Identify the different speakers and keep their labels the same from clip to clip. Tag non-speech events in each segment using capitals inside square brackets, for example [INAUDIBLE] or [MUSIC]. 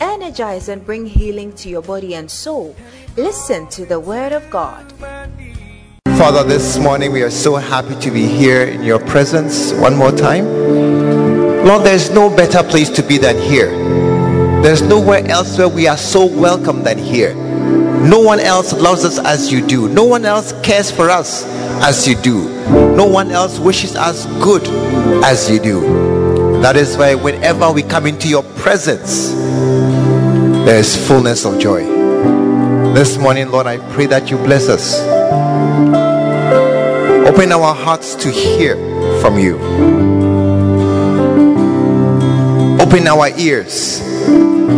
Speaker 1: energize, and bring healing to your body and soul. Listen to the word of God.
Speaker 2: Father, this morning we are so happy to be here in your presence one more time. Lord, there's no better place to be than here. There's nowhere else where we are so welcome than here. No one else loves us as you do. No one else cares for us as you do. No one else wishes us good as you do. That is why whenever we come into your presence, there is fullness of joy. This morning, Lord, I pray that you bless us. Open our hearts to hear from you. Open our ears,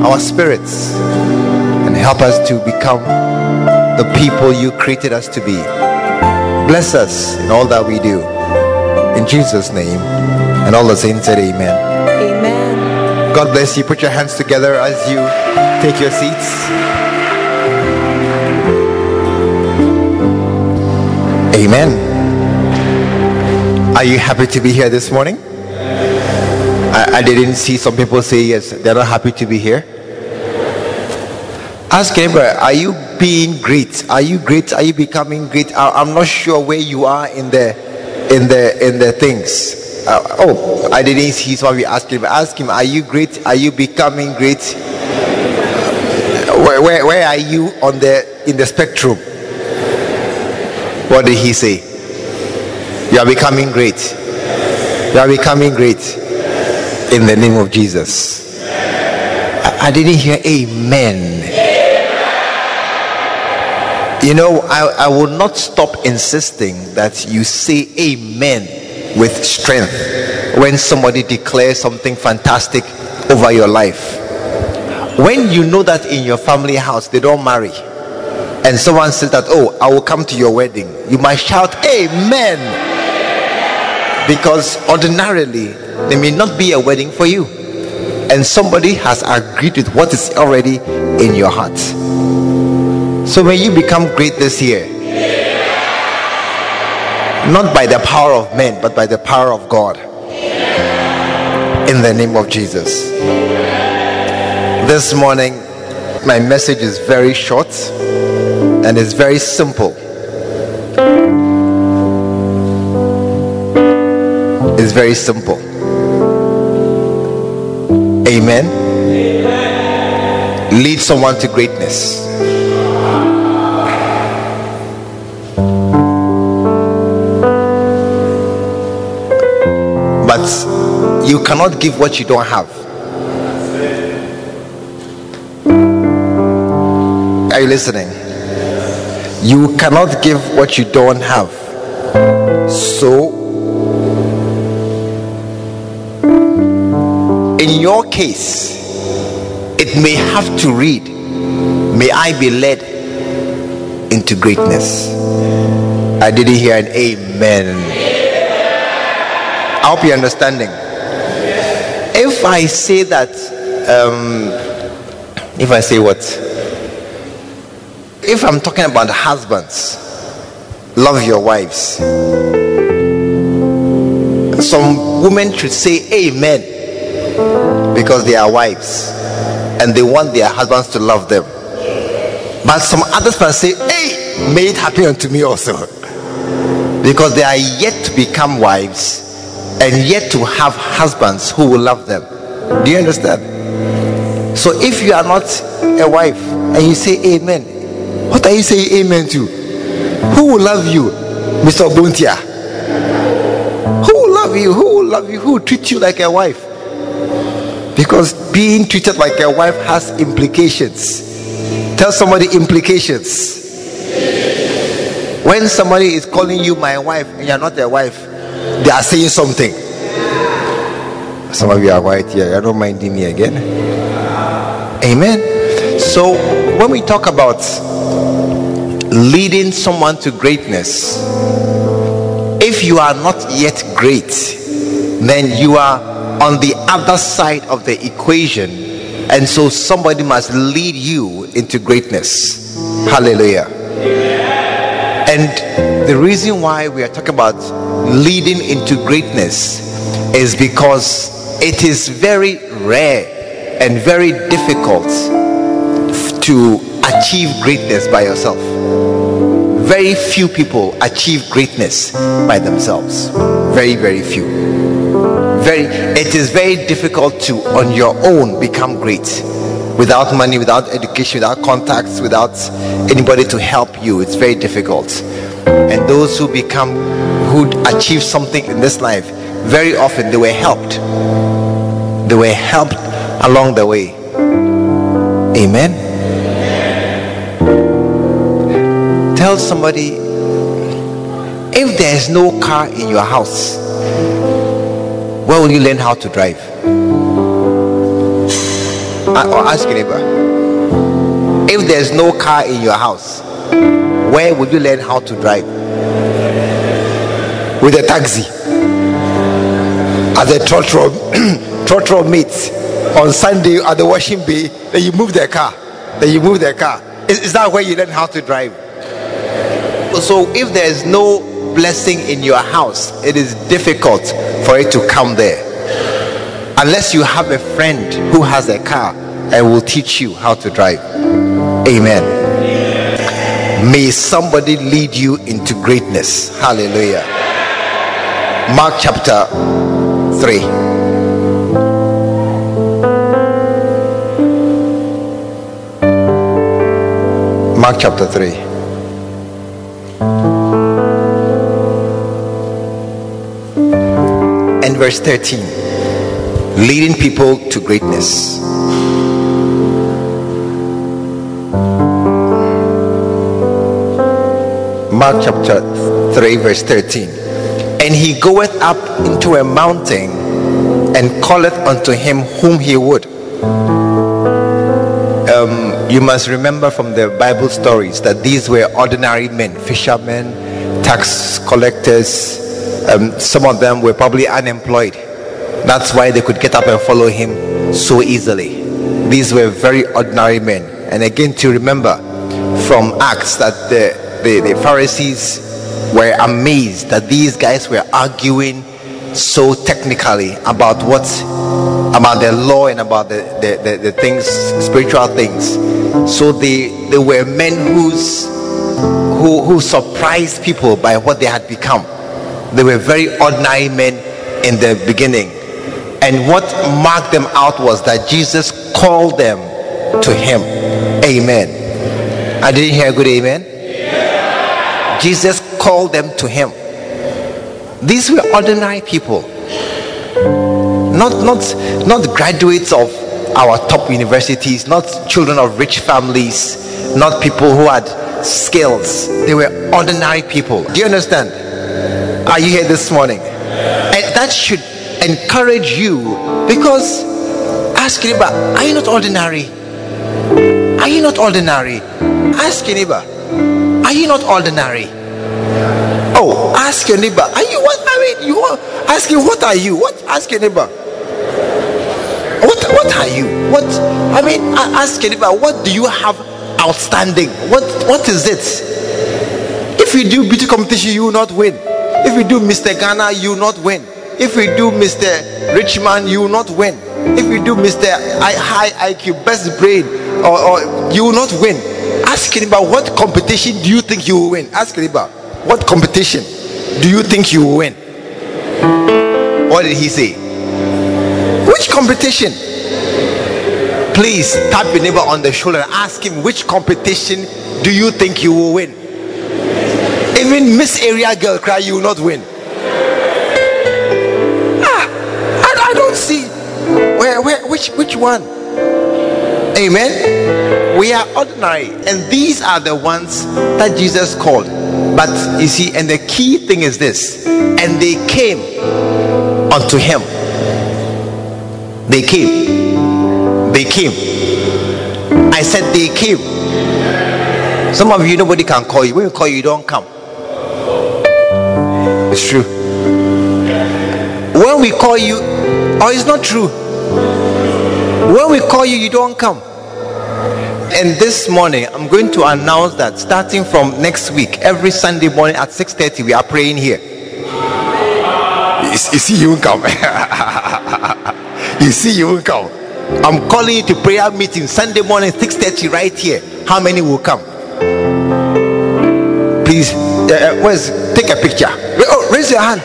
Speaker 2: our spirits, and help us to become the people you created us to be. Bless us in all that we do. In Jesus' name. And all the saints said, Amen. God bless you. Put your hands together as you take your seats. Amen. Are you happy to be here this morning? I, I didn't see some people say yes, they're not happy to be here. Ask neighbor, are you being great? Are you great? Are you becoming great? I, I'm not sure where you are in the in the in the things. Uh, oh, I didn't see so we ask him. Ask him, are you great? Are you becoming great? Where, where, where are you on the in the spectrum? What did he say? You are becoming great. You are becoming great in the name of Jesus. I, I didn't hear amen. You know, I, I will not stop insisting that you say amen with strength when somebody declares something fantastic over your life. When you know that in your family house they don't marry, and someone says that, Oh, I will come to your wedding, you might shout, Amen. Because ordinarily, there may not be a wedding for you, and somebody has agreed with what is already in your heart. So may you become great this year. Not by the power of men, but by the power of God. In the name of Jesus. This morning, my message is very short and it's very simple. It's very simple. Amen. Lead someone to greatness. You cannot give what you don't have. Are you listening? You cannot give what you don't have. So, in your case, it may have to read, May I be led into greatness. I didn't hear an amen. I hope you're understanding. If I say that, um, if I say what? If I'm talking about husbands, love your wives. Some women should say amen because they are wives and they want their husbands to love them. But some others must say, Hey, may it happen unto me also. Because they are yet to become wives and yet to have husbands who will love them. Do you understand? So if you are not a wife and you say amen, what are you saying amen to? Who will love you, Mr. Buntia? Who will love you? Who will love you? Who will treat you like a wife? Because being treated like a wife has implications. Tell somebody implications. When somebody is calling you my wife and you're not a wife, they are saying something. Some of you are white here, you're not minding me again. Amen. So when we talk about leading someone to greatness, if you are not yet great, then you are on the other side of the equation, and so somebody must lead you into greatness. Hallelujah. And the reason why we are talking about leading into greatness is because it is very rare and very difficult to achieve greatness by yourself. Very few people achieve greatness by themselves. Very, very few. Very, it is very difficult to, on your own, become great without money, without education, without contacts, without anybody to help you. It's very difficult. And those who become, who achieve something in this life, very often they were helped. They were helped along the way. Amen. Tell somebody if there is no car in your house, where will you learn how to drive? Or ask your neighbor. If there's no car in your house, where would you learn how to drive? With a taxi. At the trotro, [CLEARS THROAT] trotro meets on Sunday at the washing bay, then you move their car. Then you move their car. Is, is that where you learn how to drive? So if there is no blessing in your house, it is difficult for it to come there. Unless you have a friend who has a car and will teach you how to drive. Amen. May somebody lead you into greatness. Hallelujah. Mark chapter 3. Mark chapter 3. And verse 13. Leading people to greatness. Mark chapter 3, verse 13. And he goeth up into a mountain and calleth unto him whom he would. You must remember from the Bible stories that these were ordinary men, fishermen, tax collectors. Um, some of them were probably unemployed. That's why they could get up and follow him so easily. These were very ordinary men. And again, to remember from Acts that the, the, the Pharisees were amazed that these guys were arguing so technically about what about the law and about the, the, the, the, things spiritual things. So they they were men who's who who surprised people by what they had become. They were very ordinary men in the beginning. And what marked them out was that jesus called them to him. Amen. I didn't hear a good amen. Jesus called them to him. These were ordinary people not not not graduates of our top universities not children of rich families not people who had skills. They were ordinary people. Do you understand? Are you here this morning? And that should encourage you because ask your neighbor are you not ordinary? Are you not ordinary? Ask your neighbor are you not ordinary? Oh ask your neighbor are you what i mean you ask you what are you? What ask your neighbor. What what are you? What i mean ask your neighbor what do you have outstanding? What what is it? If you do beauty competition you will not win. If you do mr ghana you will not win. If you do mr richman you will not win. If you do mr high iq best brain or, or you will not win. Ask him about what competition do you think you will win? Ask him about what competition do you think you will win what did he say? Which competition? Please tap your neighbor on the shoulder and ask him which competition do you think you will win. Even miss area girl cry you will not win. Ah i, I don't see where, where which which one. Amen. We are ordinary and these are the ones that jesus called but you see and the key thing is this and they came unto him they came they came i said they came Some of you, nobody can call you. When we call you, you don't come. It's true. When we call you, oh, it's not true. When we call you, you don't come. And this morning, I'm going to announce that starting from next week, every Sunday morning at 6:30, we are praying here. You see, you won't come. you see, you won't come. I'm calling you to prayer meeting Sunday morning, 6:30, right here. How many will come? Please, uh, uh, where's take a picture? Oh, raise your hand.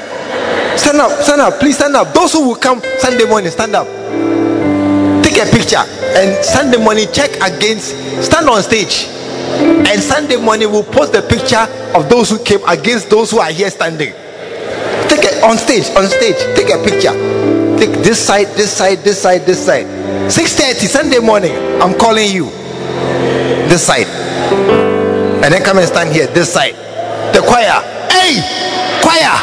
Speaker 2: Stand up, stand up, please stand up. Those who will come Sunday morning, stand up. Take a picture and Sunday morning check against stand on stage. And Sunday morning we'll post the picture of those who came against those who are here standing. Take it on stage, on stage, take a picture. Take this side, this side, this side, this side. 6:30 Sunday morning. I'm calling you. This side. And then come and stand here, this side. The choir. Hey! Choir!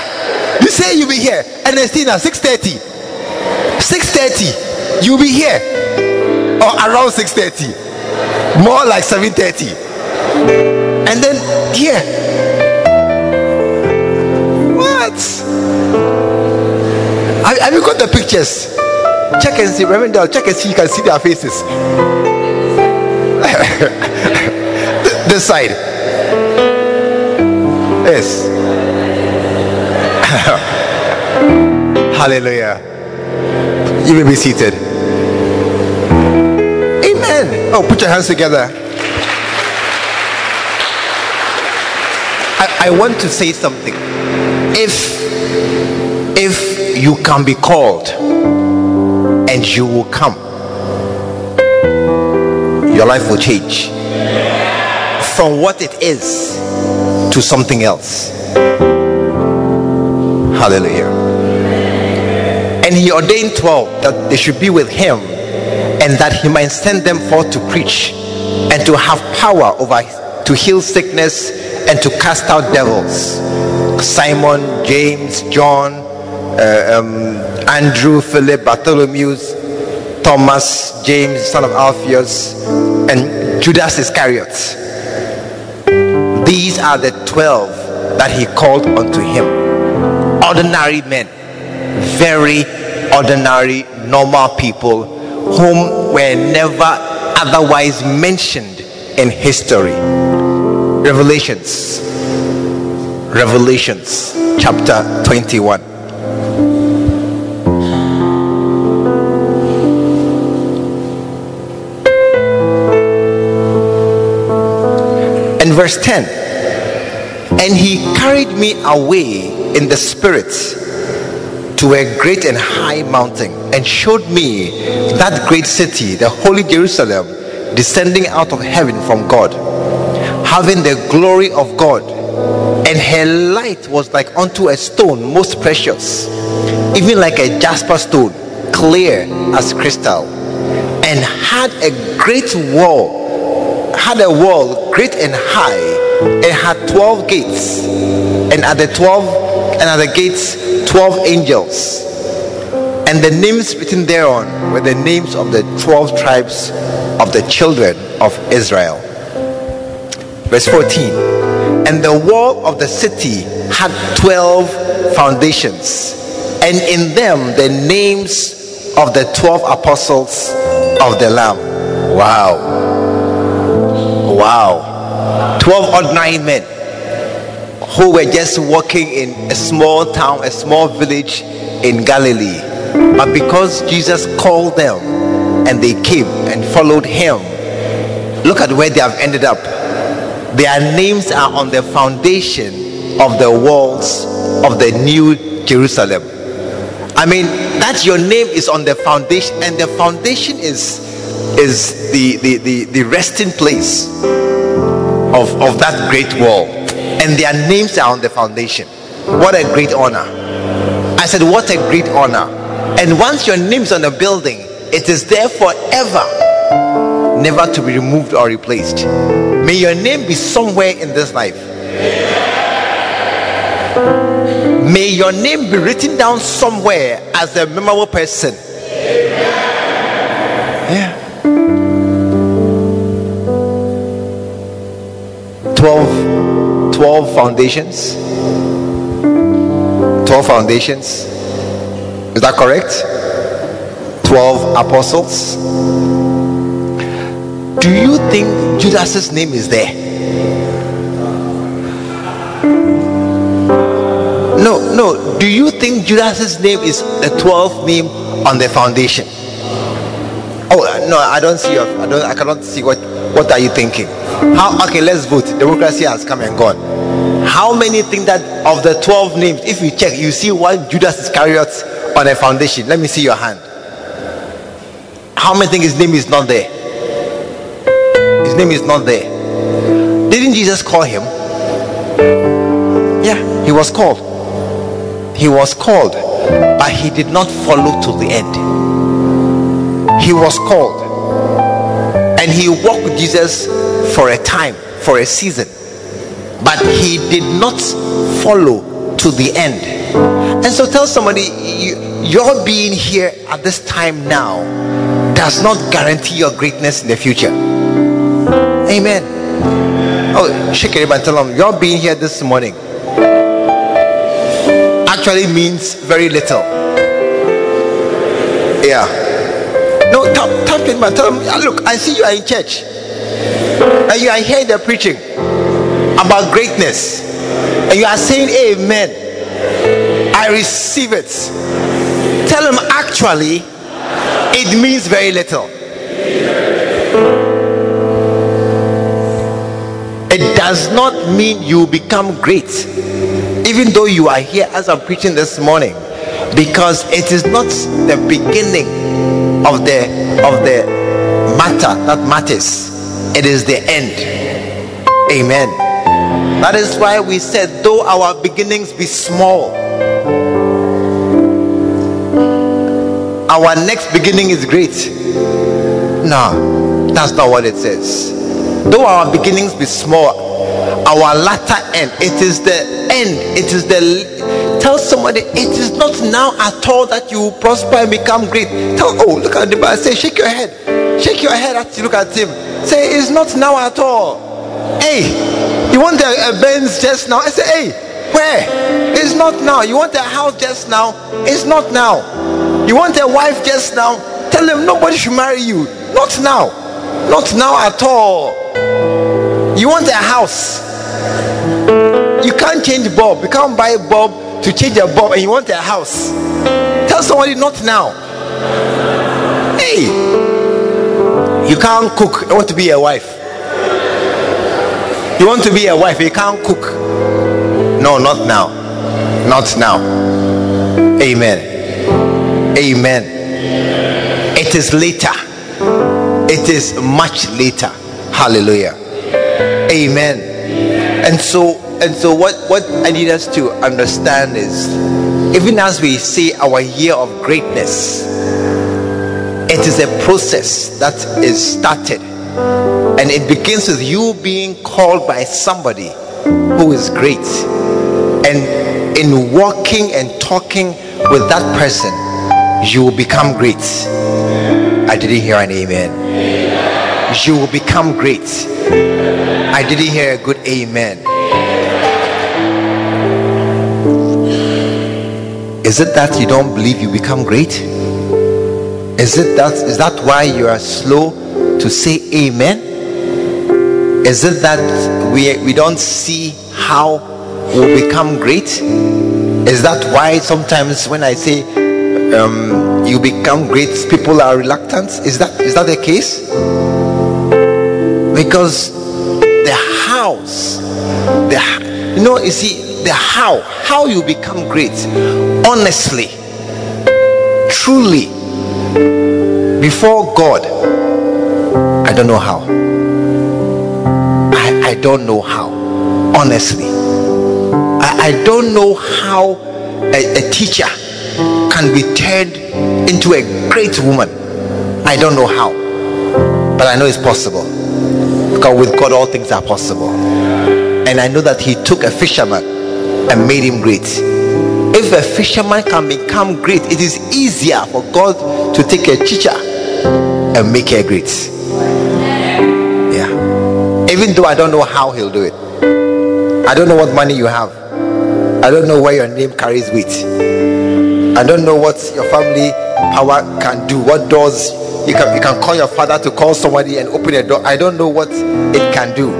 Speaker 2: You say you'll be here. Ernestina, 6:30. 6:30. You'll be here. Or around 6:30. More like 7:30. And then here. What? Have, have you got the pictures? Check and see, Reverend Dale, check and see you can see their faces. [LAUGHS] this side. Yes. [LAUGHS] Hallelujah. You may be seated. Amen. Oh, put your hands together. I, I want to say something. If if you can be called and you will come, your life will change from what it is to something else. Hallelujah. And he ordained 12 that they should be with him and that he might send them forth to preach and to have power over to heal sickness and to cast out devils. Simon, James, John, uh, um, Andrew, Philip, Bartholomew, Thomas, James, son of Alphaeus, and Judas Iscariot. These are the 12 that he called unto him. Ordinary men, very ordinary, normal people whom were never otherwise mentioned in history. Revelations, Revelations chapter 21. And verse 10 And he carried me away in the spirit to a great and high mountain and showed me that great city, the holy Jerusalem, descending out of heaven from God, having the glory of God. And her light was like unto a stone most precious, even like a jasper stone, clear as crystal, and had a great wall, had a wall great and high, and had 12 gates, and at the 12 and at the gates 12 angels. And the names written thereon were the names of the 12 tribes of the children of Israel. Verse 14 And the wall of the city had 12 foundations, and in them the names of the 12 apostles of the Lamb. Wow. Wow. 12 ordinary men who were just walking in a small town, a small village in Galilee. But because Jesus called them and they came and followed him, look at where they have ended up. Their names are on the foundation of the walls of the new Jerusalem. I mean, that your name is on the foundation, and the foundation is is the the, the, the resting place of, of that great wall and their names are on the foundation. What a great honor. I said, What a great honor. And once your name's on the building, it is there forever, never to be removed or replaced. May your name be somewhere in this life. May your name be written down somewhere as a memorable person. Yeah. 12, 12 foundations. 12 foundations. Is that correct? 12 apostles. Do you think Judas's name is there? No, no. Do you think Judas's name is the 12th name on the foundation? Oh uh, no, I don't see. Your, I don't. I cannot see what. What are you thinking? How? Okay, let's vote. Democracy has come and gone. How many think that of the 12 names, if you check, you see one Judas Iscariot on a foundation? Let me see your hand. How many think his name is not there? His name is not there. Didn't Jesus call him? Yeah, he was called. He was called, but he did not follow to the end. He was called, and he walked with Jesus for a time, for a season, but he did not follow to the end. And so tell somebody, your being here at this time now does not guarantee your greatness in the future. Amen. Oh, shake it and tell them your being here this morning actually means very little. Yeah. No, tap, tap it, man. Tell them, look, I see you are in church. And you are here. hearing the preaching about greatness. And you are saying, Amen. I receive it. Tell them, actually, it means very little. It does not mean you become great, even though you are here as I'm preaching this morning, because it is not the beginning of the of the matter that matters. It is the end. Amen. That is why we said, though our beginnings be small, our next beginning is great. No, that's not what it says. Though our beginnings be small our latter end it is the end it is the tell somebody it is not now at all that you prosper and become great. Tell oh look at the man say shake your head. Shake your head you look at him. Say it's not now at all. Hey you want a, a benz just now i say hey where it's not now you want a house just now it's not now you want a wife just now tell them nobody should marry you not now not now at all you want a house. You can't change Bob. You can't buy bulb to change a Bob, and you want a house. Tell somebody not now. Hey, you can't cook. You want to be a wife. You want to be a wife. You can't cook. No, not now. Not now. Amen. Amen. It is later. It is much later. Hallelujah. Amen. And so and so what what I need us to understand is even as we say our year of greatness, it is a process that is started. And it begins with you being called by somebody who is great. And in walking and talking with that person, you will become great. I didn't hear an amen. You will become great. I didn't hear a good amen. Is it that you don't believe you become great? Is it that is that why you are slow to say amen? Is it that we we don't see how we'll become great? Is that why sometimes when I say um, you become great, people are reluctant? Is that is that the case? Because the house the you know you see the how how you become great honestly truly before god i don't know how don't know how honestly I, I don't know how a, a teacher can be turned into a great woman i don't know how but i know it's possible because with God all things are possible. And I know that He took a fisherman and made him great. If a fisherman can become great, it is easier for God to take a teacher and make her great. Even though I don't know how He'll do it, I don't know what money you have. I don't know where your name carries weight. I don't know what your family power can do. What doors you can you can call your father to call somebody and open a door. I don't know what it can do.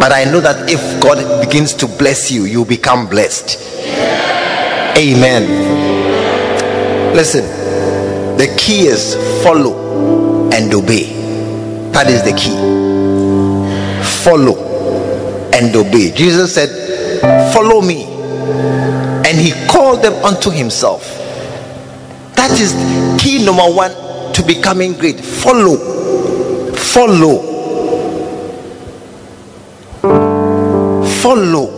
Speaker 2: But I know that if God begins to bless you, you become blessed. Amen. Listen, the key is follow and obey. That is the key. Follow and obey. Jesus said, Follow me. And he called them unto himself. That is key number one to becoming great. Follow. Follow. Follow.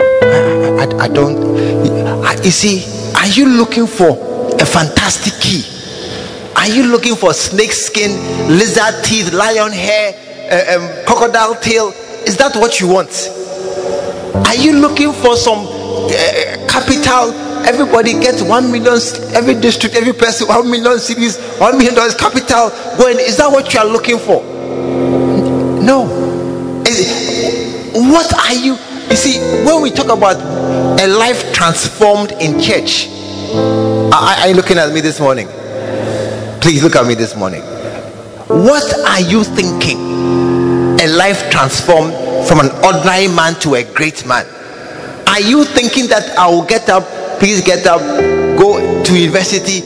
Speaker 2: I, I, I don't. I, you see, are you looking for a fantastic key? Are you looking for snake skin, lizard teeth, lion hair? uh, um, crocodile tail. Is that what you want? Are you looking for some uh, capital? Everybody gets one million, every district, every person, one million cities, one million dollars capital. When is that what you are looking for? No. Is it, what are you? You see, when we talk about a life transformed in church, are, are you looking at me this morning? [LAUGHS] Please look at me this morning. What are you thinking? A life transformed from an ordinary man to a great man. Are you thinking that I will get up, please get up, go to university,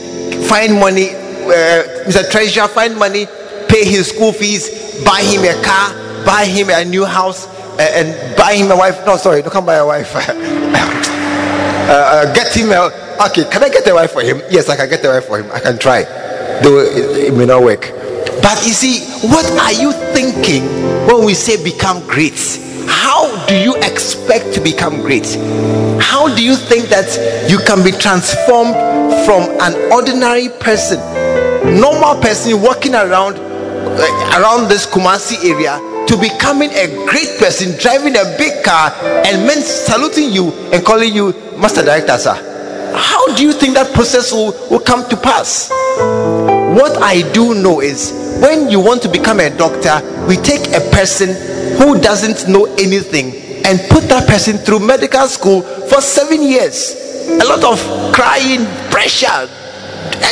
Speaker 2: find money, uh, Mr. Treasurer, find money, pay his school fees, buy him a car, buy him a new house, uh, and buy him a wife? No, sorry, don't come buy a wife. [LAUGHS] uh, uh, get him a. Okay, can I get a wife for him? Yes, I can get a wife for him. I can try, it, it may not work. But you see, what are you thinking when we say become great? How do you expect to become great? How do you think that you can be transformed from an ordinary person, normal person walking around uh, around this Kumasi area to becoming a great person driving a big car and men saluting you and calling you master director sir how do you think that process will, will come to pass what i do know is when you want to become a doctor, we take a person who doesn't know anything and put that person through medical school for seven years. A lot of crying, pressure,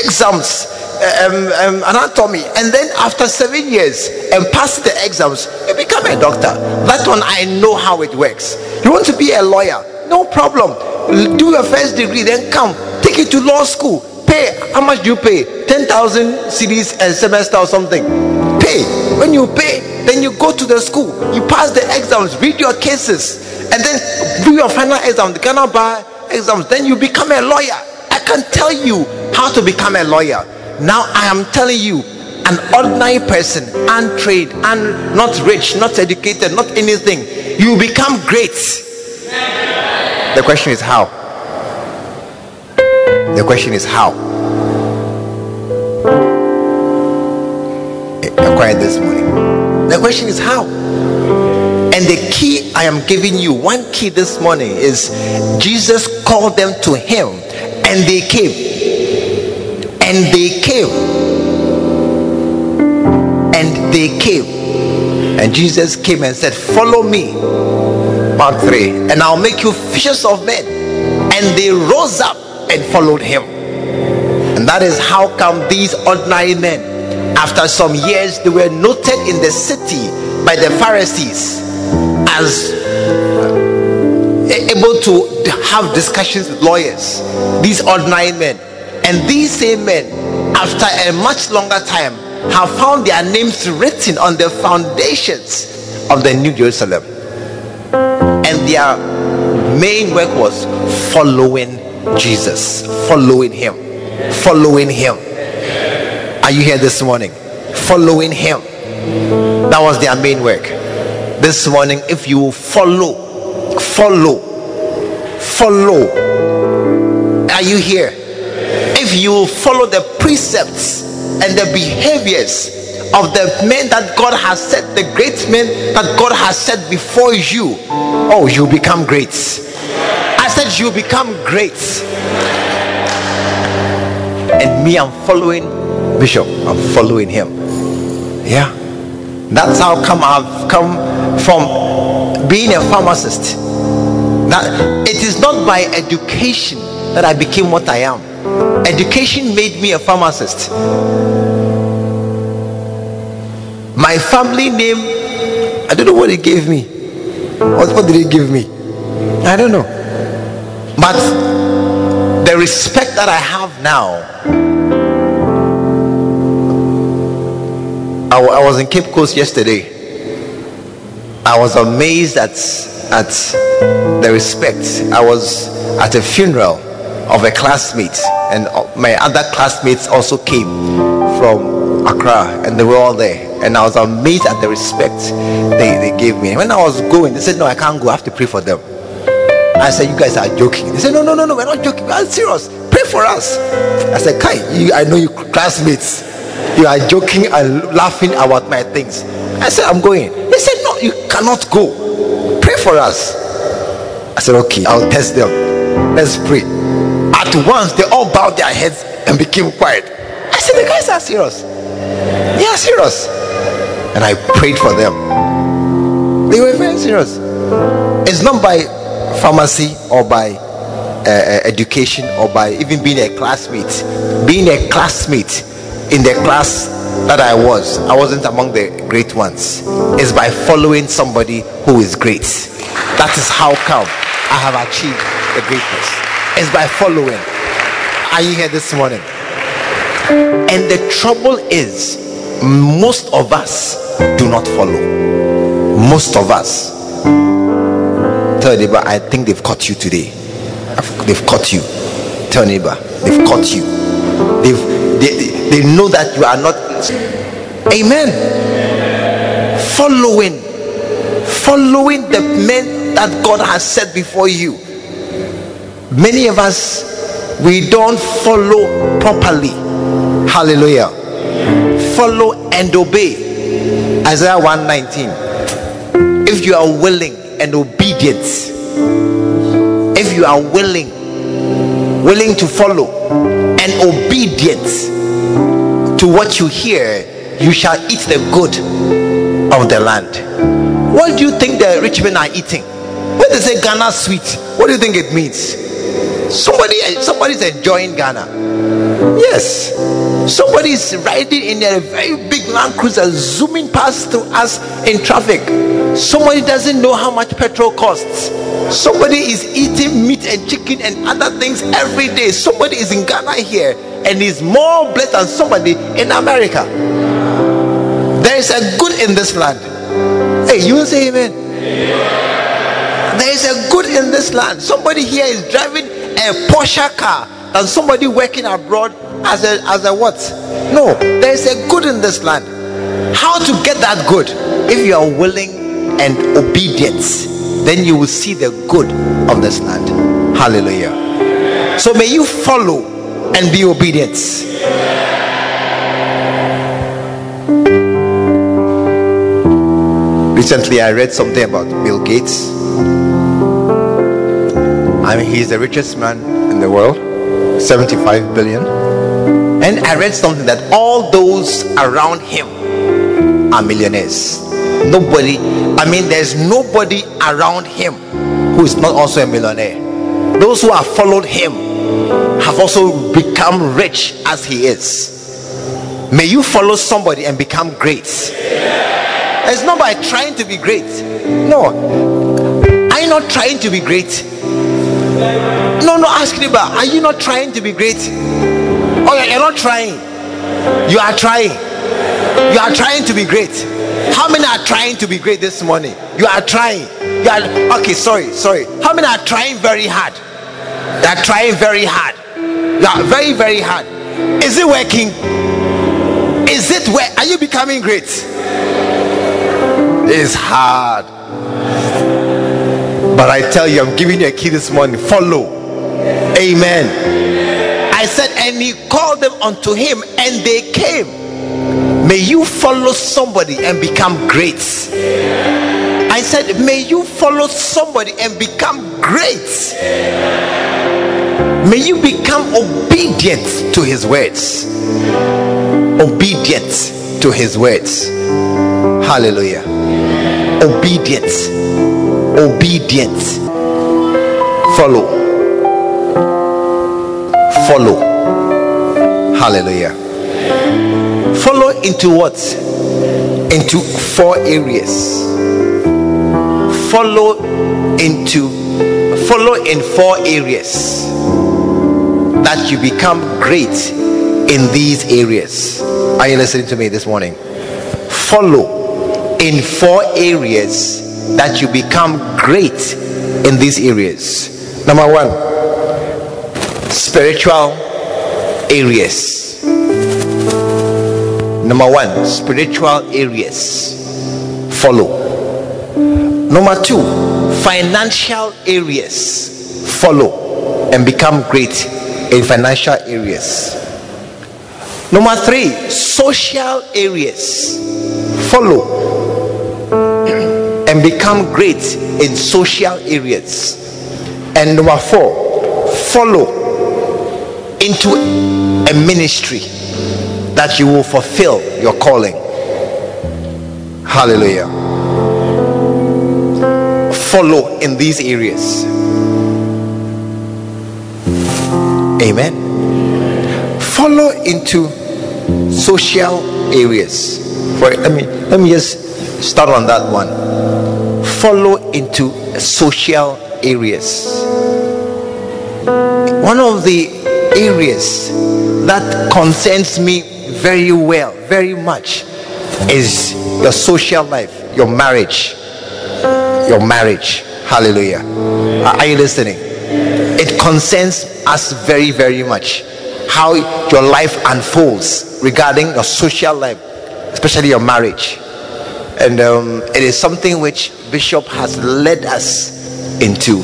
Speaker 2: exams, um, um, anatomy, and then after seven years and pass the exams, you become a doctor. That one I know how it works. You want to be a lawyer? No problem. Do your first degree, then come. Take it to law school. Pay. How much do you pay? 10,000 cedis a semester or something. Pay. When you pay then you go to the school. You pass the exams read your cases and then do your final exam the Ghana bar exams. Then you become a lawyer. I can tell you how to become a lawyer. Now I am telling you an ordinary person untrained and not rich not educated not anything you become great the question is how the question is how? Eh, Acquired this morning. The question is how? And the key I am giving you, one key this morning is Jesus called them to him and they came. And they came. And they came. And Jesus came and said, Follow me. 3. And I'll make you fishers of men. And they rose up and followed him. And that is how come these ordinary men, after some years, they were noted in the city by the Pharisees as eh, able to have discussions with lawyers. These ordinary men. And these same men, after a much longer time, have found their names written on the foundations of the New Jerusalem. And their main work was following Jesus, following Him, following Him. Are you here this morning? Following Him. That was their main work. This morning, if you follow, follow, follow. Are you here? If you follow the precepts and the behaviors of the men that God has set, the great men that God has set before you, oh, you become great I said you become great. And me, I'm following Bishop. I'm following him. Yeah. That's how come I've come from being a pharmacist. That it is not by education that I became what I am. Education made me a pharmacist. My family name, I don't know what it gave me. What, what did it give me? I don't know. But the respect that I have now, I, I was in Cape Coast yesterday. I was amazed at at the respect. I was at a funeral of a classmate, and my other classmates also came from Accra, and they were all there. And I was amazed at the respect they, they gave me. when I was going, they said, No, I can't go, I have to pray for them. I said, You guys are joking. They said, No, no, no, no, we're not joking. We're serious. Pray for us. I said, Kai, you, I know you classmates. You are joking and laughing about my things. I said, I'm going. They said, No, you cannot go. Pray for us. I said, Okay, I'll test them. Let's pray. At once, they all bowed their heads and became quiet. I said, The guys are serious. They are serious. And I prayed for them. They were very serious. It's not by pharmacy or by uh, uh, education or by even being a classmate. Being a classmate in the class that I was, I wasn't among the great ones. It's by following somebody who is great. That is how come I have achieved the greatness. It's by following. Are you here this morning? And the trouble is, most of us do not follow. Most of us. Tell neighbor, I think they've caught you today. They've caught you. Tell neighbor, they've caught you. They've, they, they know that you are not. Amen. Following. Following the men that God has set before you. Many of us, we don't follow properly. Hallelujah. Follow and obey. Isaiah 119. If you are willing and obedient, if you are willing, willing to follow and obedient to what you hear, you shall eat the good of the land. What do you think the rich men are eating? When they say Ghana sweet, what do you think it means? Somebody somebody's enjoying Ghana. Yes. Somebody is riding in a very big Land Cruiser zooming past to us in traffic. Somebody doesn't know how much petrol costs. Somebody is eating meat and chicken and other things every day. Somebody is in Ghana here and is more blessed than somebody in America. There is a good in this land. Hey, you will say amen. There is a good in this land. Somebody here is driving a Porsche car than somebody working abroad as a as a what? No, there is a good in this land. How to get that good? If you are willing and obedient, then you will see the good of this land. Hallelujah. So may you follow and be obedient. Recently, I read something about Bill Gates. I mean, he's the richest man in the world 75 billion. And I read something that all those around him are millionaires. Nobody, I mean, there's nobody around him who is not also a millionaire. Those who have followed him have also become rich as he is. May you follow somebody and become great. It's not by trying to be great. No. Are you not trying to be great? No, no, ask neighbor, are you not trying to be great? Oh, you're not trying. You are trying. You are trying to be great. How many are trying to be great this morning? You are trying. You are okay, sorry, sorry. How many are trying very hard? They are trying very hard. You are very, very hard. Is it working? Is it where are you becoming great? It's hard. But I tell you, I'm giving you a key this morning. Follow. Amen. I said, and he them unto him, and they came. May you follow somebody and become great. I said, may you follow somebody and become great. May you become obedient to his words. Obedient to his words. Hallelujah. obedient obedient follow follow hallelujah. Follow into what? Into four areas. Follow into follow in four areas that you become great in these areas. Are you listening to me this morning? Follow in four areas that you become great in these areas. Number one spiritual areas. Number one spiritual areas. Follow. Number two financial areas. Follow and become great in financial areas. Number three social areas. Follow and become great in social areas. And number four follow into a ministry that you will fulfill your calling. Hallelujah. Follow in these areas. Amen. Follow into social areas. For let me let me just start on that one. Follow into social areas. One of the areas that concerns me very well, very much, is your social life, your marriage. Your marriage. Hallelujah. Are you listening? It concerns us very, very much. How your life unfolds regarding your social life, especially your marriage. And um, it is something which Bishop has led us into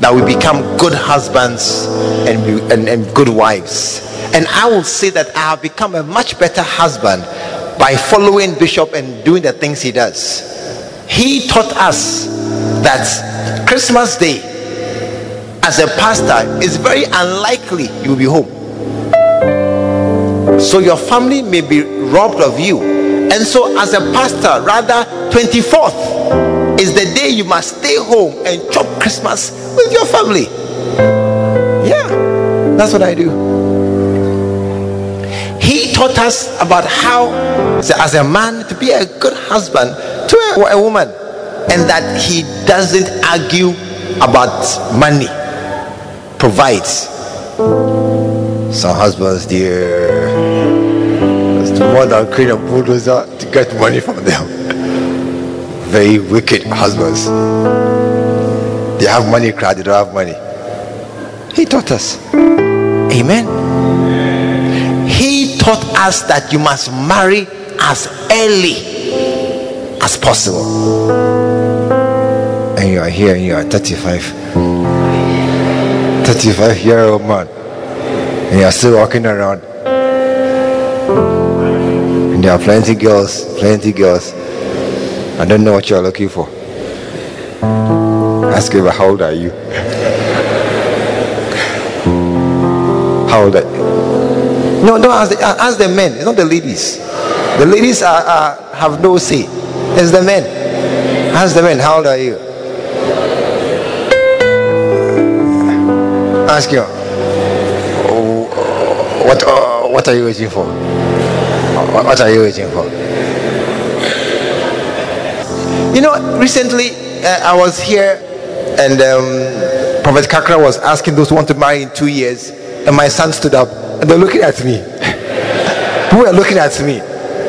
Speaker 2: that we become good husbands and, and, and good wives. And I will say that I have become a much better husband by following Bishop and doing the things he does. He taught us that Christmas Day, as a pastor, is very unlikely you will be home. So your family may be robbed of you. And so, as a pastor, rather 24th is the day you must stay home and chop Christmas with your family. Yeah, that's what I do. He taught us about how, as a man, to be a good husband to a, a woman, and that he doesn't argue about money, provides. Some husbands, dear, it's more than crane a bulldozer to get money from them. [LAUGHS] Very wicked husbands. Have money, crowd, they don't have money. He taught us. Amen. He taught us that you must marry as early as possible. And you are here and you are 35. 35 year old man. And you are still walking around. And there are plenty girls, plenty girls. I don't know what you are looking for. Ask him, how old are you? How old are you? No, don't ask the, ask the men, it's not the ladies. The ladies are, are, have no say. It's the men. Ask the men, how old are you? Ask you, oh, what, uh, what are you waiting for? What are you waiting for? You know, recently uh, I was here and um, Prophet Kakra was asking those who want to marry in two years, and my son stood up and they're looking at me. [LAUGHS] Who are looking at me?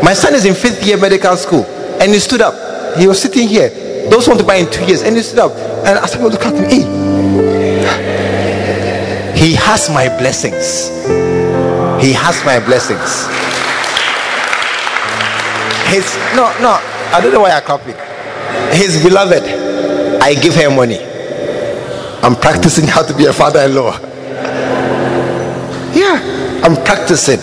Speaker 2: My son is in fifth year medical school and he stood up. He was sitting here. Those who want to buy in two years, and he stood up. And I said, look at me. He has my blessings. He has my blessings. His no, no, I don't know why I clapping. His beloved, I give her money. I'm practicing how to be a father-in-law. Yeah, I'm practicing,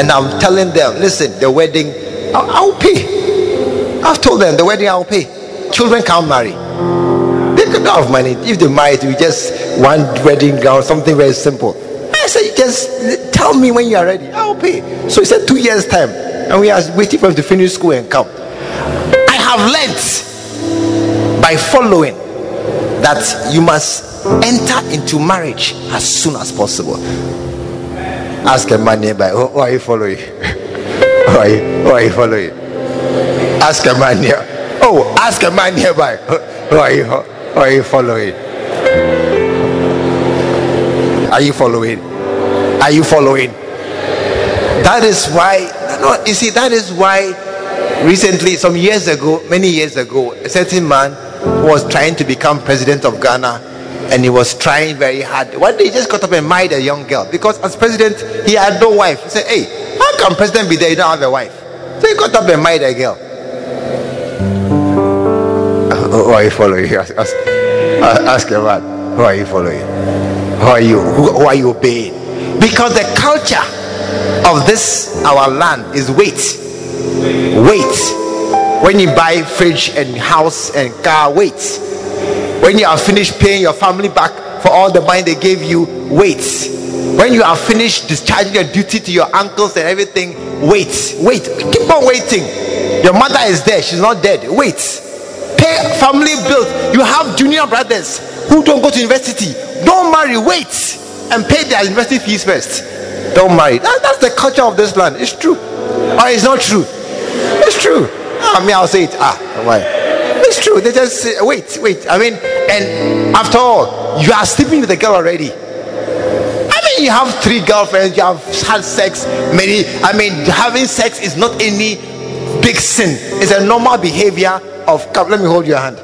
Speaker 2: and I'm telling them, listen, the wedding, I'll, I'll pay. I've told them the wedding I'll pay. Children can't marry. They could not have money. If they marry, we just one wedding gown, something very simple. I said, just tell me when you are ready. I'll pay. So he said two years time, and we are waiting for him to finish school and come. I have learnt by following that you must enter into marriage as soon as possible. Ask a man nearby, who, who are you following? [LAUGHS] who, are you, who are you following? Ask a man near. Oh, ask a man nearby. Who are you, who are you following? Are you following? Are you following? That is why, no, you see, that is why recently, some years ago, many years ago, a certain man was trying to become president of Ghana and he was trying very hard. One day he just got up and married a young girl because as president he had no wife. He said, Hey, how can president be there? You don't have a wife. So he got up and married a girl. Uh, who are you following? [LAUGHS] Ask, ask, ask your man. Who are you following? Who are you? Who, who are you obeying? Because the culture of this our land is wait, wait. When you buy fridge and house and car, wait when you are finished paying your family back for all the money they gave you, wait. When you are finished discharging your duty to your uncles and everything, wait. Wait. Keep on waiting. Your mother is there, she's not dead. Wait. Pay family bills. You have junior brothers who don't go to university. Don't marry. Wait and pay their university fees first. Don't marry. That, that's the culture of this land. It's true. Or it's not true. It's true. I mean, I'll say it. Ah, why? It's true. They just say, wait, wait. I mean, and after all, you are sleeping with a girl already. I mean, you have three girlfriends, you have had sex, many. I mean, having sex is not any big sin, it's a normal behavior of. Let me hold your hand.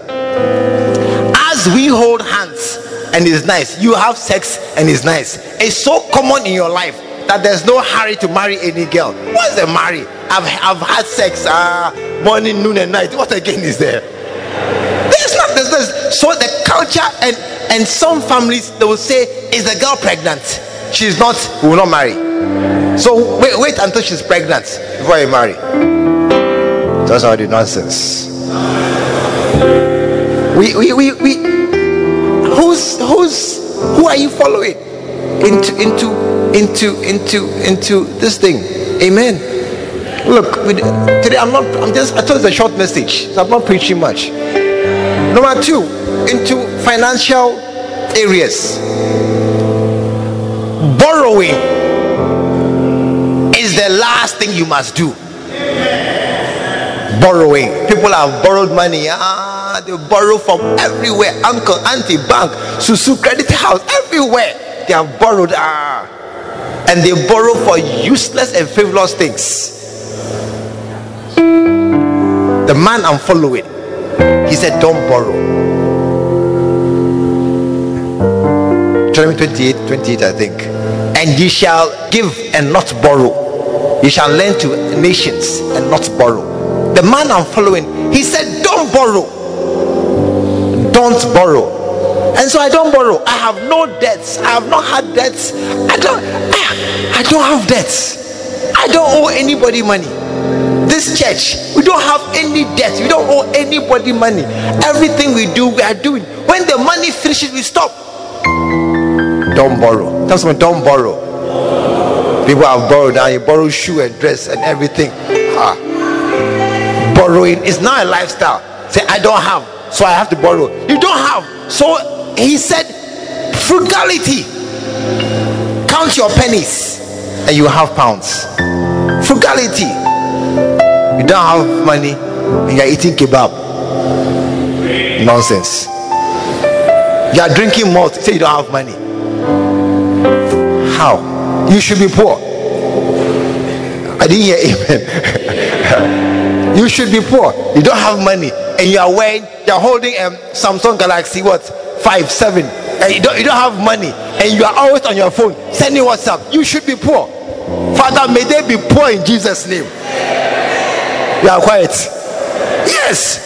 Speaker 2: As we hold hands, and it's nice, you have sex, and it's nice. It's so common in your life that there's no hurry to marry any girl. What's the marry? I've, I've had sex uh, morning, noon, and night. What again is there? There's not there's, there's, so the culture and and some families they will say, Is the girl pregnant? She's not, we will not marry. So wait, wait until she's pregnant before you marry. That's all the nonsense. We we we, we who's who's who are you following into into into into into this thing? Amen. Look, today I'm not. I'm just. I it's a short message. So I'm not preaching much. Number two, into financial areas. Borrowing is the last thing you must do. Borrowing. People have borrowed money. Ah, they borrow from everywhere. Uncle, auntie, bank, Susu, credit house, everywhere. They have borrowed. Ah, and they borrow for useless and frivolous things. The man I'm following he said, Don't borrow. Deuteronomy 28 28, I think. And ye shall give and not borrow. Ye shall lend to nations and not borrow. The man I'm following, he said, Don't borrow. Don't borrow. And so I don't borrow. I have no debts. I have not had debts. I don't I, I don't have debts. I don't owe anybody money this church we don't have any debt. We don't owe anybody money. Everything we do we are doing. When the money finishes we stop. Don't borrow. Tell someone don't borrow. People have borrowed. Now you borrow shoe and dress and everything. Ah. borrowing is not a lifestyle. Say i don't have so i have to borrow. You don't have. So he said frugality count your pennies. And you have pounds. Frugality you don't have money and you're eating kebab. Nonsense. You are drinking malt, say you don't have money. How? You should be poor. I didn't hear amen. [LAUGHS] you should be poor. You don't have money and you are wearing, you're holding a um, Samsung Galaxy what? 5, 7. And you don't, you don't have money and you are always on your phone sending WhatsApp. You should be poor. Father, may they be poor in Jesus' name. You are quiet. Yes.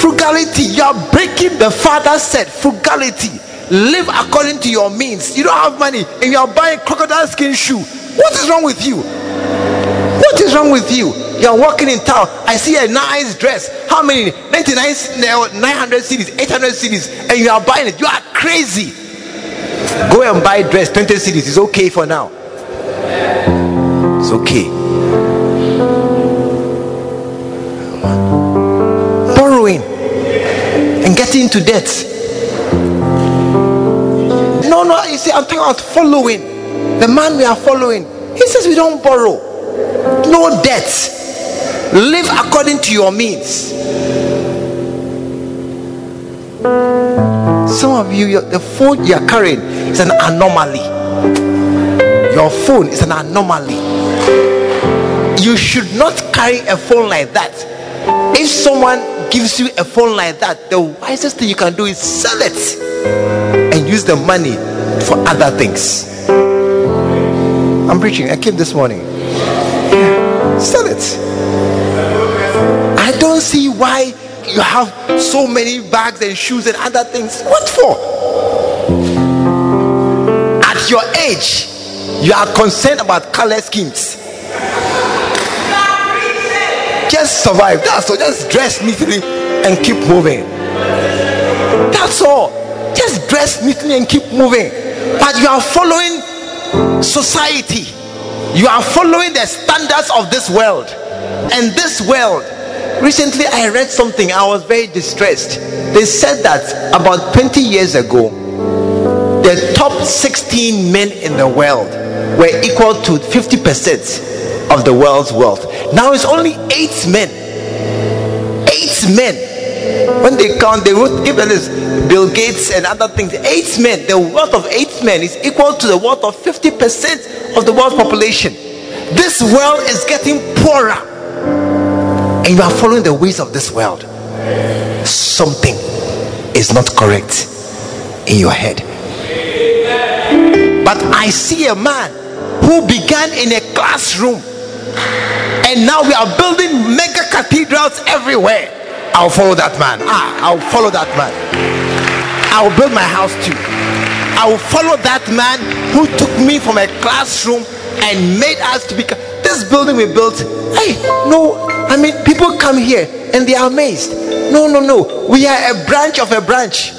Speaker 2: Frugality. You are breaking the father said frugality. Live according to your means. You don't have money and you are buying crocodile skin shoe. What is wrong with you? What is wrong with you? You are walking in town. I see a nice dress. How many? 99, 900 cedis, 800 cedis, and you are buying it. You are crazy. Go and buy dress 20 cedis. It's okay for now. It's okay. Get into debt. No, no, you see, I'm talking about following. The man we are following, he says we don't borrow, no debt. Live according to your means. Some of you, the phone you are carrying is an anomaly. Your phone is an anomaly. You should not carry a phone like that. If someone gives you a phone like that, the wisest thing you can do is sell it and use the money for other things. I'm preaching. I came this morning. Sell it. I don't see why you have so many bags and shoes and other things. What for? At your age, you are concerned about color schemes. Just survive. That's all. Just dress neatly and keep moving. That's all. Just dress neatly and keep moving. But you are following society. You are following the standards of this world. And this world Recently, I read something, I was very distressed. They said that about 20 years ago, the top 16 men in the world were equal to 50% of the world's wealth. Now it's only eight men. Eight men. When they count, they would give this Bill Gates and other things. Eight men. The wealth of eight men is equal to the wealth of 50% of the world's population. This world is getting poorer and you are following the ways of this world, something is not correct in your head. But I see a man who began in a classroom and now we are building mega cathedrals everywhere. I'll follow that man. Ah, I'll follow that man. I'll build my house too. I will follow that man who took me from a classroom and made us to become this building we built. Hey, no, I mean, people come here and they are amazed. No, no, no. We are a branch of a branch.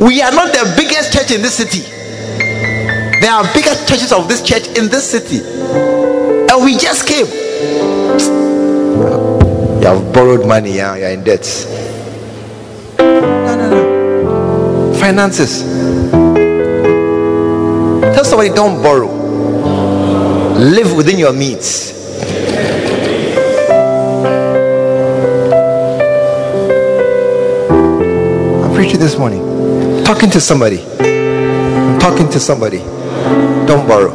Speaker 2: We are not the biggest church in this city. There are bigger churches of this church in this city. And we just came. You have borrowed money, yeah, you're in debt. No, no, no. Finances. Tell somebody don't borrow live within your means. I'm preaching this morning, talking to somebody. I'm talking to somebody. Don't borrow.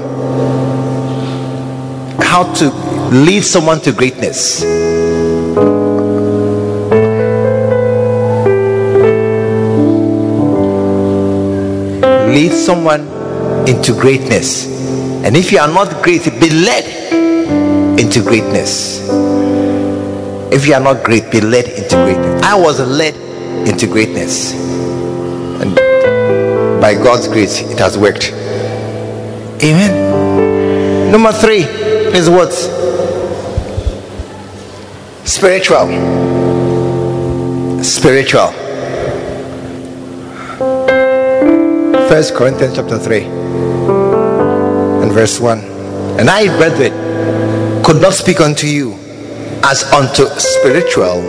Speaker 2: How to lead someone to greatness. Lead someone into greatness and if you are not great, be led into greatness. If you are not great, be led into greatness. I was led into greatness. And by God's grace, it has worked. Amen. Number three is what? Spiritual. Spiritual. First Corinthians chapter 3 and verse 1. And I, brethren, could not speak unto you as unto spiritual,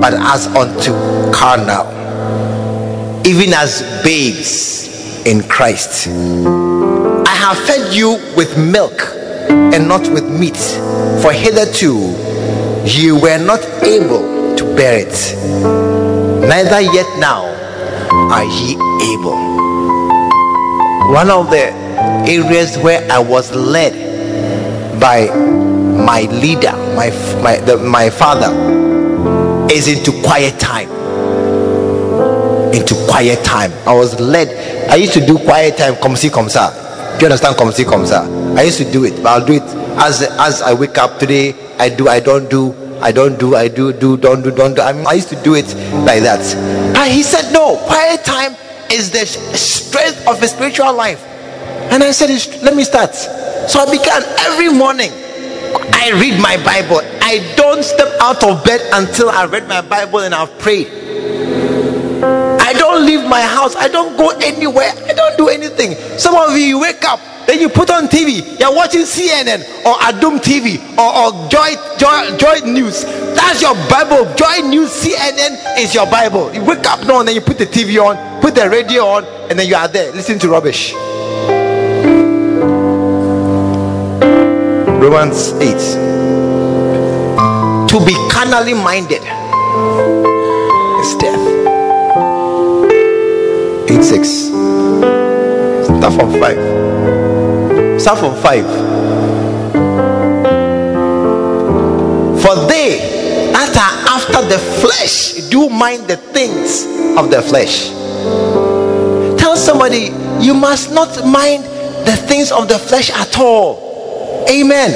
Speaker 2: but as unto carnal, even as babes in Christ. Have fed you with milk and not with meat, for hitherto ye were not able to bear it, neither yet now are ye able. One of the areas where I was led by my leader, my my the, my father, is into quiet time. Into quiet time. I was led. I used to do quiet time. Come see, come sir. Do you understand? Come see, come sir. I used to do it, but I'll do it as as I wake up today. I do. I don't do. I don't do. I do. Do. Don't do. Don't do. I, mean, I used to do it like that. But he said, no. Quiet time is the strength of a spiritual life. And I said, let me start. So I began every morning. I read my Bible. I don't step out of bed until I read my Bible and I've prayed. Leave my house. I don't go anywhere. I don't do anything. Some of you, you wake up, then you put on TV. You're watching CNN or Adom TV or, or Joy Joy, Joy News. That's your Bible. Joy News, CNN is your Bible. You wake up now and then you put the TV on, put the radio on, and then you are there listening to rubbish. Romans 8. To be carnally minded is death. 8 6. Start from 5. Start from 5. For they that are after the flesh do mind the things of the flesh. Tell somebody you must not mind the things of the flesh at all. Amen.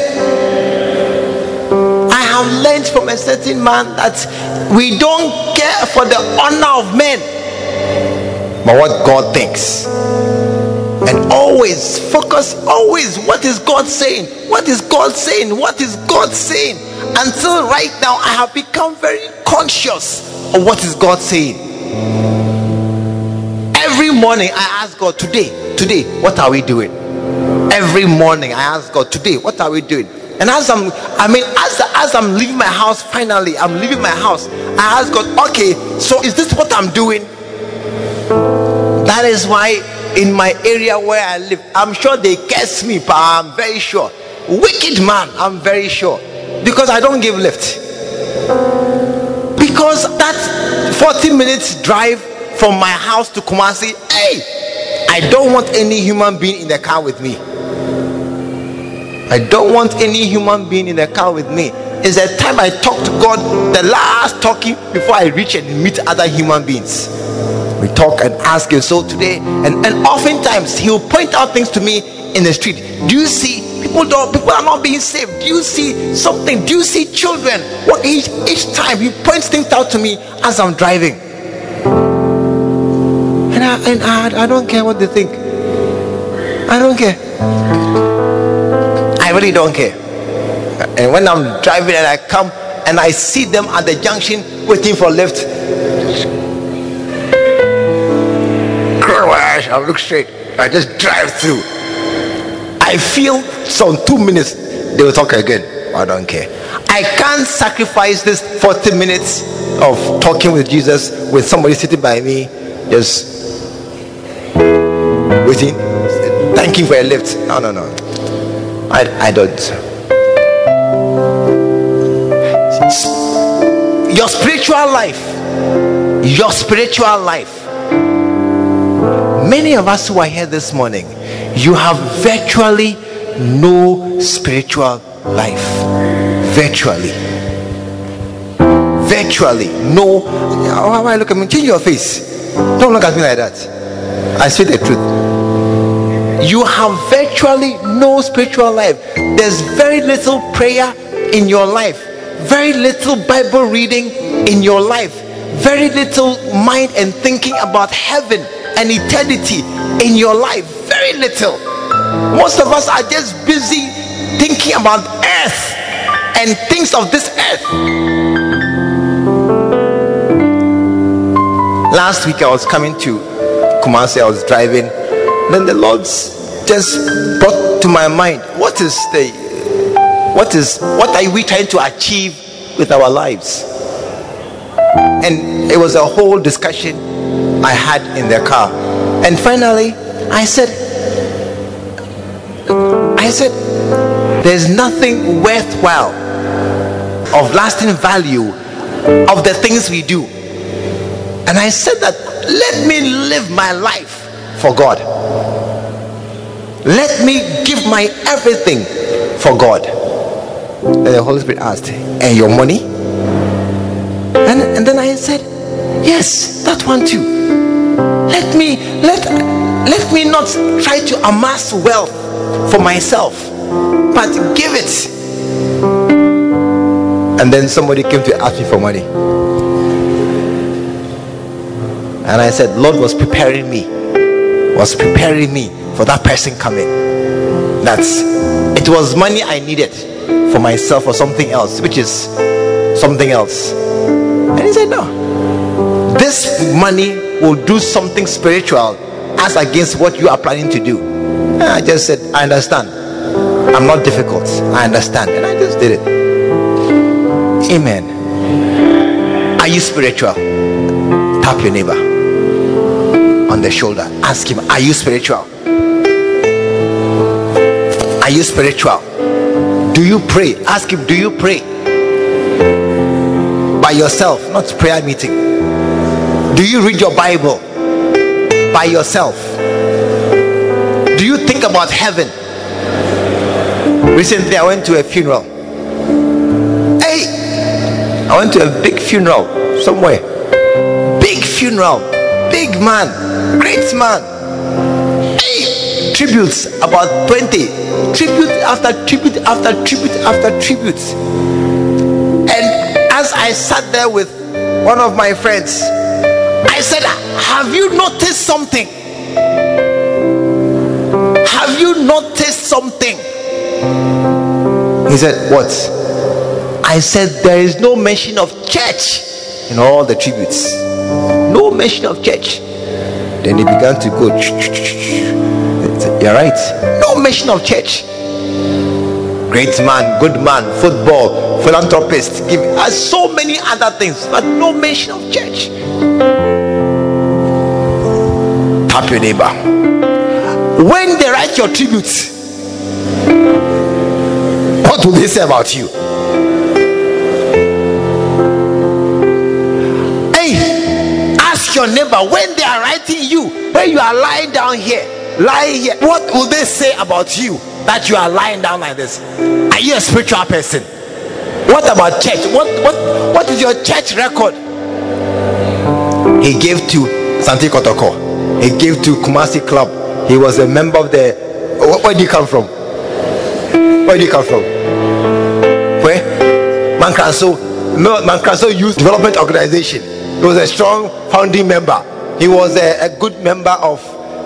Speaker 2: I have learned from a certain man that we don't care for the honor of men, but what God thinks. And always focus, always, what is God saying? What is God saying? What is God saying? Until right now, I have become very conscious of what is God saying. Every morning, I ask God, today, today, what are we doing? every morning i ask god today what are we doing and as i'm i mean as as i'm leaving my house finally i'm leaving my house i ask god okay so is this what i'm doing that is why in my area where i live i'm sure they curse me but i'm very sure wicked man i'm very sure because i don't give lift because that 40 minutes drive from my house to kumasi hey i don't want any human being in the car with me I don't want any human being in the car with me. It's the time I talk to God, the last talking before I reach and meet other human beings. We talk and ask him so today, and, and oftentimes he'll point out things to me in the street. Do you see people don't people are not being saved? Do you see something? Do you see children? What each each time he points things out to me as I'm driving. And I and I, I don't care what they think. I don't care I really don't care. And when I'm driving and I come and I see them at the junction waiting for lift, I look straight. I just drive through. I feel some two minutes they will talk again. I don't care. I can't sacrifice this 40 minutes of talking with Jesus with somebody sitting by me, just waiting, thanking for a lift. No, no, no. I, I don't. Your spiritual life, your spiritual life. Many of us who are here this morning, you have virtually no spiritual life. Virtually. Virtually. No. Why look at me? Change your face. Don't look at me like that. I say the truth you have virtually no spiritual life. There's very little prayer in your life, very little Bible reading in your life, very little mind and thinking about heaven and eternity in your life. Very little. Most of us are just busy thinking about earth and things of this earth. Last week I was coming to Kumasi, I was driving then the Lord just brought to my mind what is the what is what are we trying to achieve with our lives? And it was a whole discussion I had in the car. And finally I said I said there's nothing worthwhile of lasting value of the things we do. And I said that let me live my life for God. Let me give my everything for God. And the Holy Spirit asked, And your money? And, and then I said, Yes, that one too. Let me let let me not try to amass wealth for myself, but give it. And then somebody came to ask me for money. And I said, Lord was preparing me was preparing me for that person coming. That's it was money I needed for myself or something else, which is something else. And he said, No, this money will do something spiritual as against what you are planning to do. And I just said, I understand. I'm not difficult. I understand. And I just did it. Amen. Are you spiritual? Tap your neighbor on the shoulder. Ask him, Are you spiritual? Are you spiritual? Do you pray? Ask him, Do you pray? By yourself, not prayer meeting. Do you read your Bible by yourself? Do you think about heaven? Recently, I went to a funeral. Hey, I went to a big funeral somewhere. Big funeral, big man, great man. Hey, tributes about 20, tribute after tribute after tribute after tribute. And as I sat there with one of my friends, I said, Have you noticed something? Have you noticed something? He said, What? I said, There is no mention of church in all the tributes. No mention of church. Then he began to go. You're right. No mention of church. Great man, good man, football, philanthropist, give us so many other things, but no mention of church. Tap your neighbor. When they write your tributes, what will they say about you? Hey, ask your neighbor when they are writing you, when you are lying down here, lying here, what will they say about you that you are lying down like this? Are you a spiritual person? What about church? What what what is your church record? He gave to Asante Kotoko. He gave to Kumasi Club. He was a member of the. Where, where did you come from? Where did you come from? Where? Mankranso. Mankranso Youth Development Organization. He was a strong founding member. He was a, a good member of.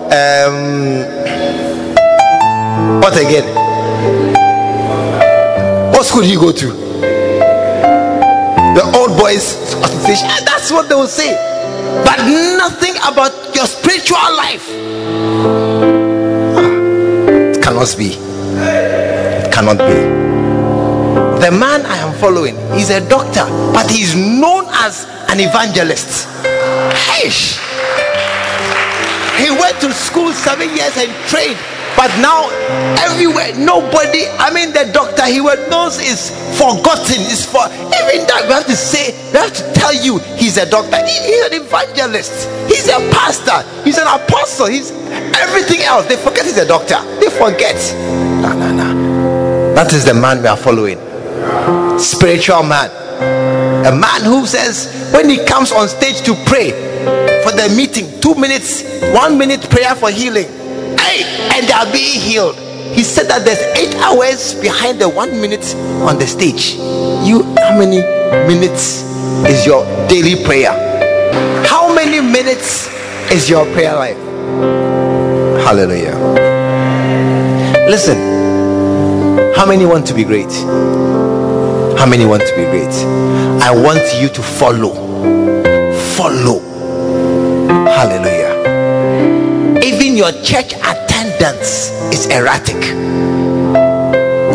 Speaker 2: Um, what again? What school did you go to? The old boys association. That's what they will say. But nothing about your spiritual life. It cannot be. It cannot be. The man I am following is a doctor, but he's known as an evangelist. Eish. He went to school seven years and trained but now, everywhere, nobody, I mean, the doctor he was knows is forgotten. Is for even that we have to say, we have to tell you he's a doctor. He, he's an evangelist, he's a pastor, he's an apostle, he's everything else. They forget he's a doctor, they forget. No, no, no. That is the man we are following. Spiritual man. A man who says, when he comes on stage to pray for the meeting, two minutes, one minute prayer for healing Hey, and they are being healed. He said that there's eight hours behind the one minute on the stage. You, how many minutes is your daily prayer? How many minutes is your prayer life? Hallelujah. Listen, how many want to be great? How many want to be great? I want you to follow. Follow. Hallelujah. Even your church attendance is erratic.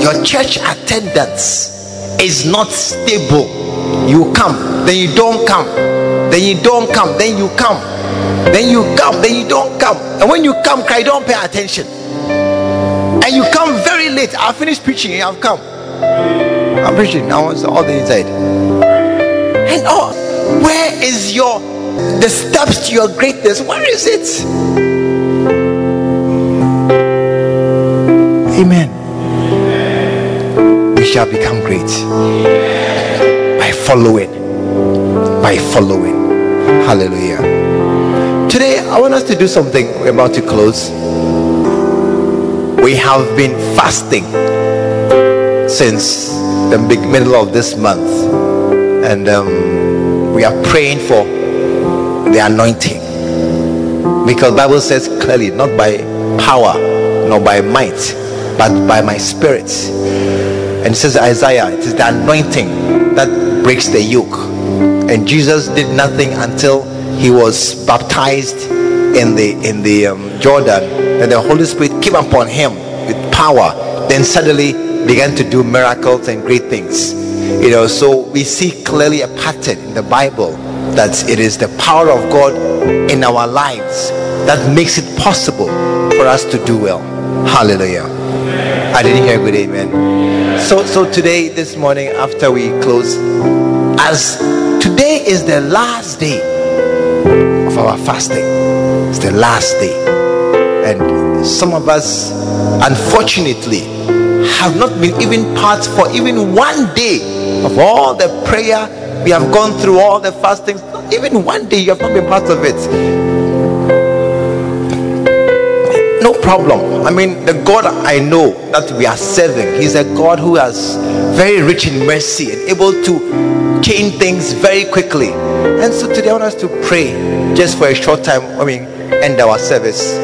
Speaker 2: Your church attendance is not stable. You come, then you don't come, then you don't come, then you come, then you come, then you don't come. And when you come, cry, don't pay attention. And you come very late. I finished preaching, I've come. I'm preaching now, it's all the inside. And oh, where is your the steps to your greatness? Where is it? Amen. We shall become great following. By following. Hallelujah. Today, I want us to do something. We're about to close. We have been fasting since the big middle of this month, and um, we are praying for the anointing because Bible says clearly, not by power nor by might, but by my spirit. And it says Isaiah, it is the anointing that breaks the yoke. And Jesus did nothing until he was baptized in the in the um, Jordan. And the Holy Spirit came upon him with power. Then suddenly began to do miracles and great things. You know, so we see clearly a pattern in the Bible that it is the power of God in our lives that makes it possible for us to do well. Hallelujah. I didn't hear good amen. So so today, this morning, after we close, as today is the last day of our fasting. It's the last day. And some of us unfortunately have not been even part for even one day of all the prayer we have gone through all the fastings Not even one day you have not been part of it no problem. I mean the god i know that we are serving he's a god who is very rich in mercy and able to change things very quickly. And so today i want us to pray just for a short time i mean end our service.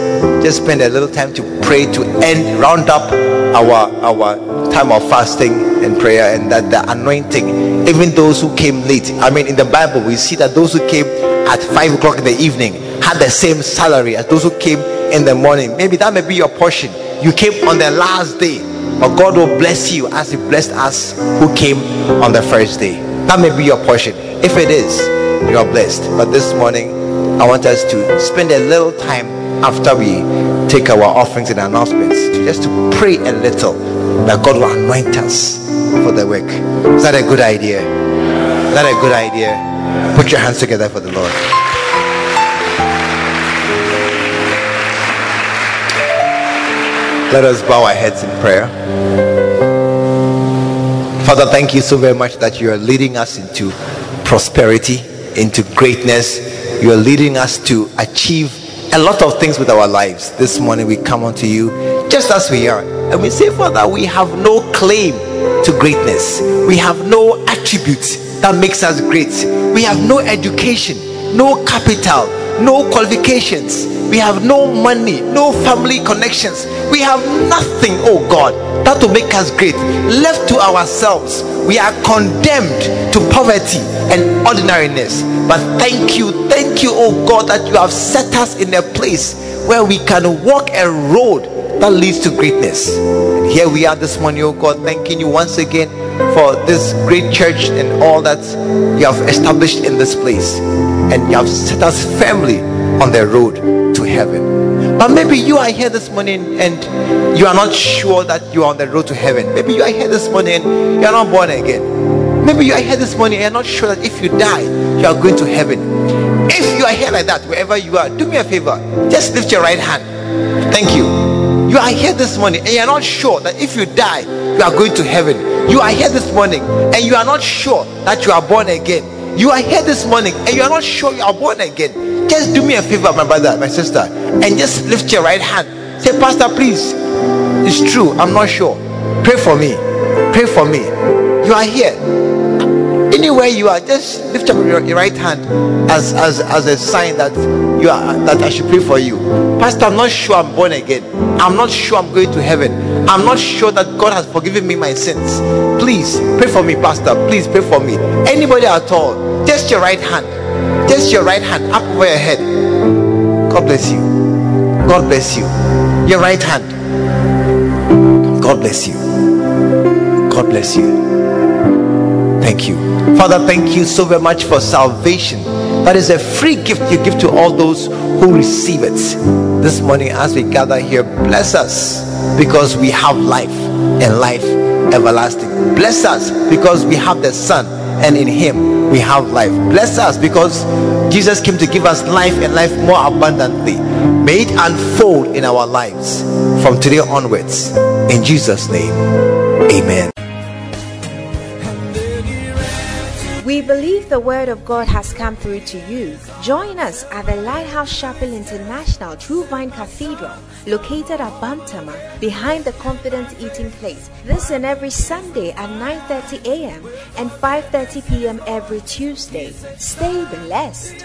Speaker 2: Just spend a little time to pray to end round up our our time of fasting and prayer and that the anointing even those who came late. I mean in the bible we see that those who came at five o'clock in the evening had the same salary as those who came in the morning maybe that may be your portion you came on the last day but god will bless you as he blessed us who came on the first day that may be your portion if it is you are blessed but this morning i want us to spend a little time after we take our offerings and announcements to just to pray a little that God will anoint us for the work. Is that a good idea? Is that a good idea? Put your hands together for the Lord. Let us bow our heads in prayer. Father, thank you so very much that you are leading us into prosperity, into greatness. You are leading us to achieve a lot of things with our lives. This morning we come unto you just as we are. And we say, Father, we have no claim to greatness. We have no attribute that makes us great. We have no education, no capital, no qualifications. We have no money, no family connections. We have nothing, oh God, that will make us great. Left to ourselves, we are condemned to poverty and ordinariness. But thank you, thank you, oh God, that you have set us in a place where we can walk a road that leads to greatness. And here we are this morning, oh God, thanking you once again for this great church and all that you have established in this place. And you have set us firmly on the road to heaven. But maybe you are here this morning and you are not sure that you are on the road to heaven. Maybe you are here this morning and you are not born again. Maybe you are here this morning and you are not sure that if you die, you are going to heaven. If you are here like that, wherever you are, do me a favor. Just lift your right hand. Thank you. You are here this morning and you are not sure that if you die, you are going to heaven. You are here this morning and you are not sure that you are born again. You are here this morning and you are not sure you are born again. Just do me a favor, my brother, my sister, and just lift your right hand. Say, Pastor, please. It's true. I'm not sure. Pray for me. Pray for me. You are here. Anywhere you are, just lift up your, your right hand as, as as a sign that you are that I should pray for you. Pastor, I'm not sure I'm born again. I'm not sure I'm going to heaven. I'm not sure that God has forgiven me my sins. Please pray for me, Pastor. Please pray for me. Anybody at all, just your right hand. Just your right hand up over your head. God bless you. God bless you. Your right hand. God bless you. God bless you. Thank you. Father, thank you so very much for salvation. That is a free gift you give to all those who receive it. This morning, as we gather here, bless us because we have life and life everlasting. Bless us because we have the Son and in Him we have life. Bless us because Jesus came to give us life and life more abundantly. May it unfold in our lives from today onwards. In Jesus' name, amen.
Speaker 1: Believe the Word of God has come through to you. Join us at the Lighthouse Chapel International True Vine Cathedral, located at Bantama, behind the Confident Eating Place. This and every Sunday at 9:30 a.m. and 5:30 p.m. every Tuesday. Stay blessed.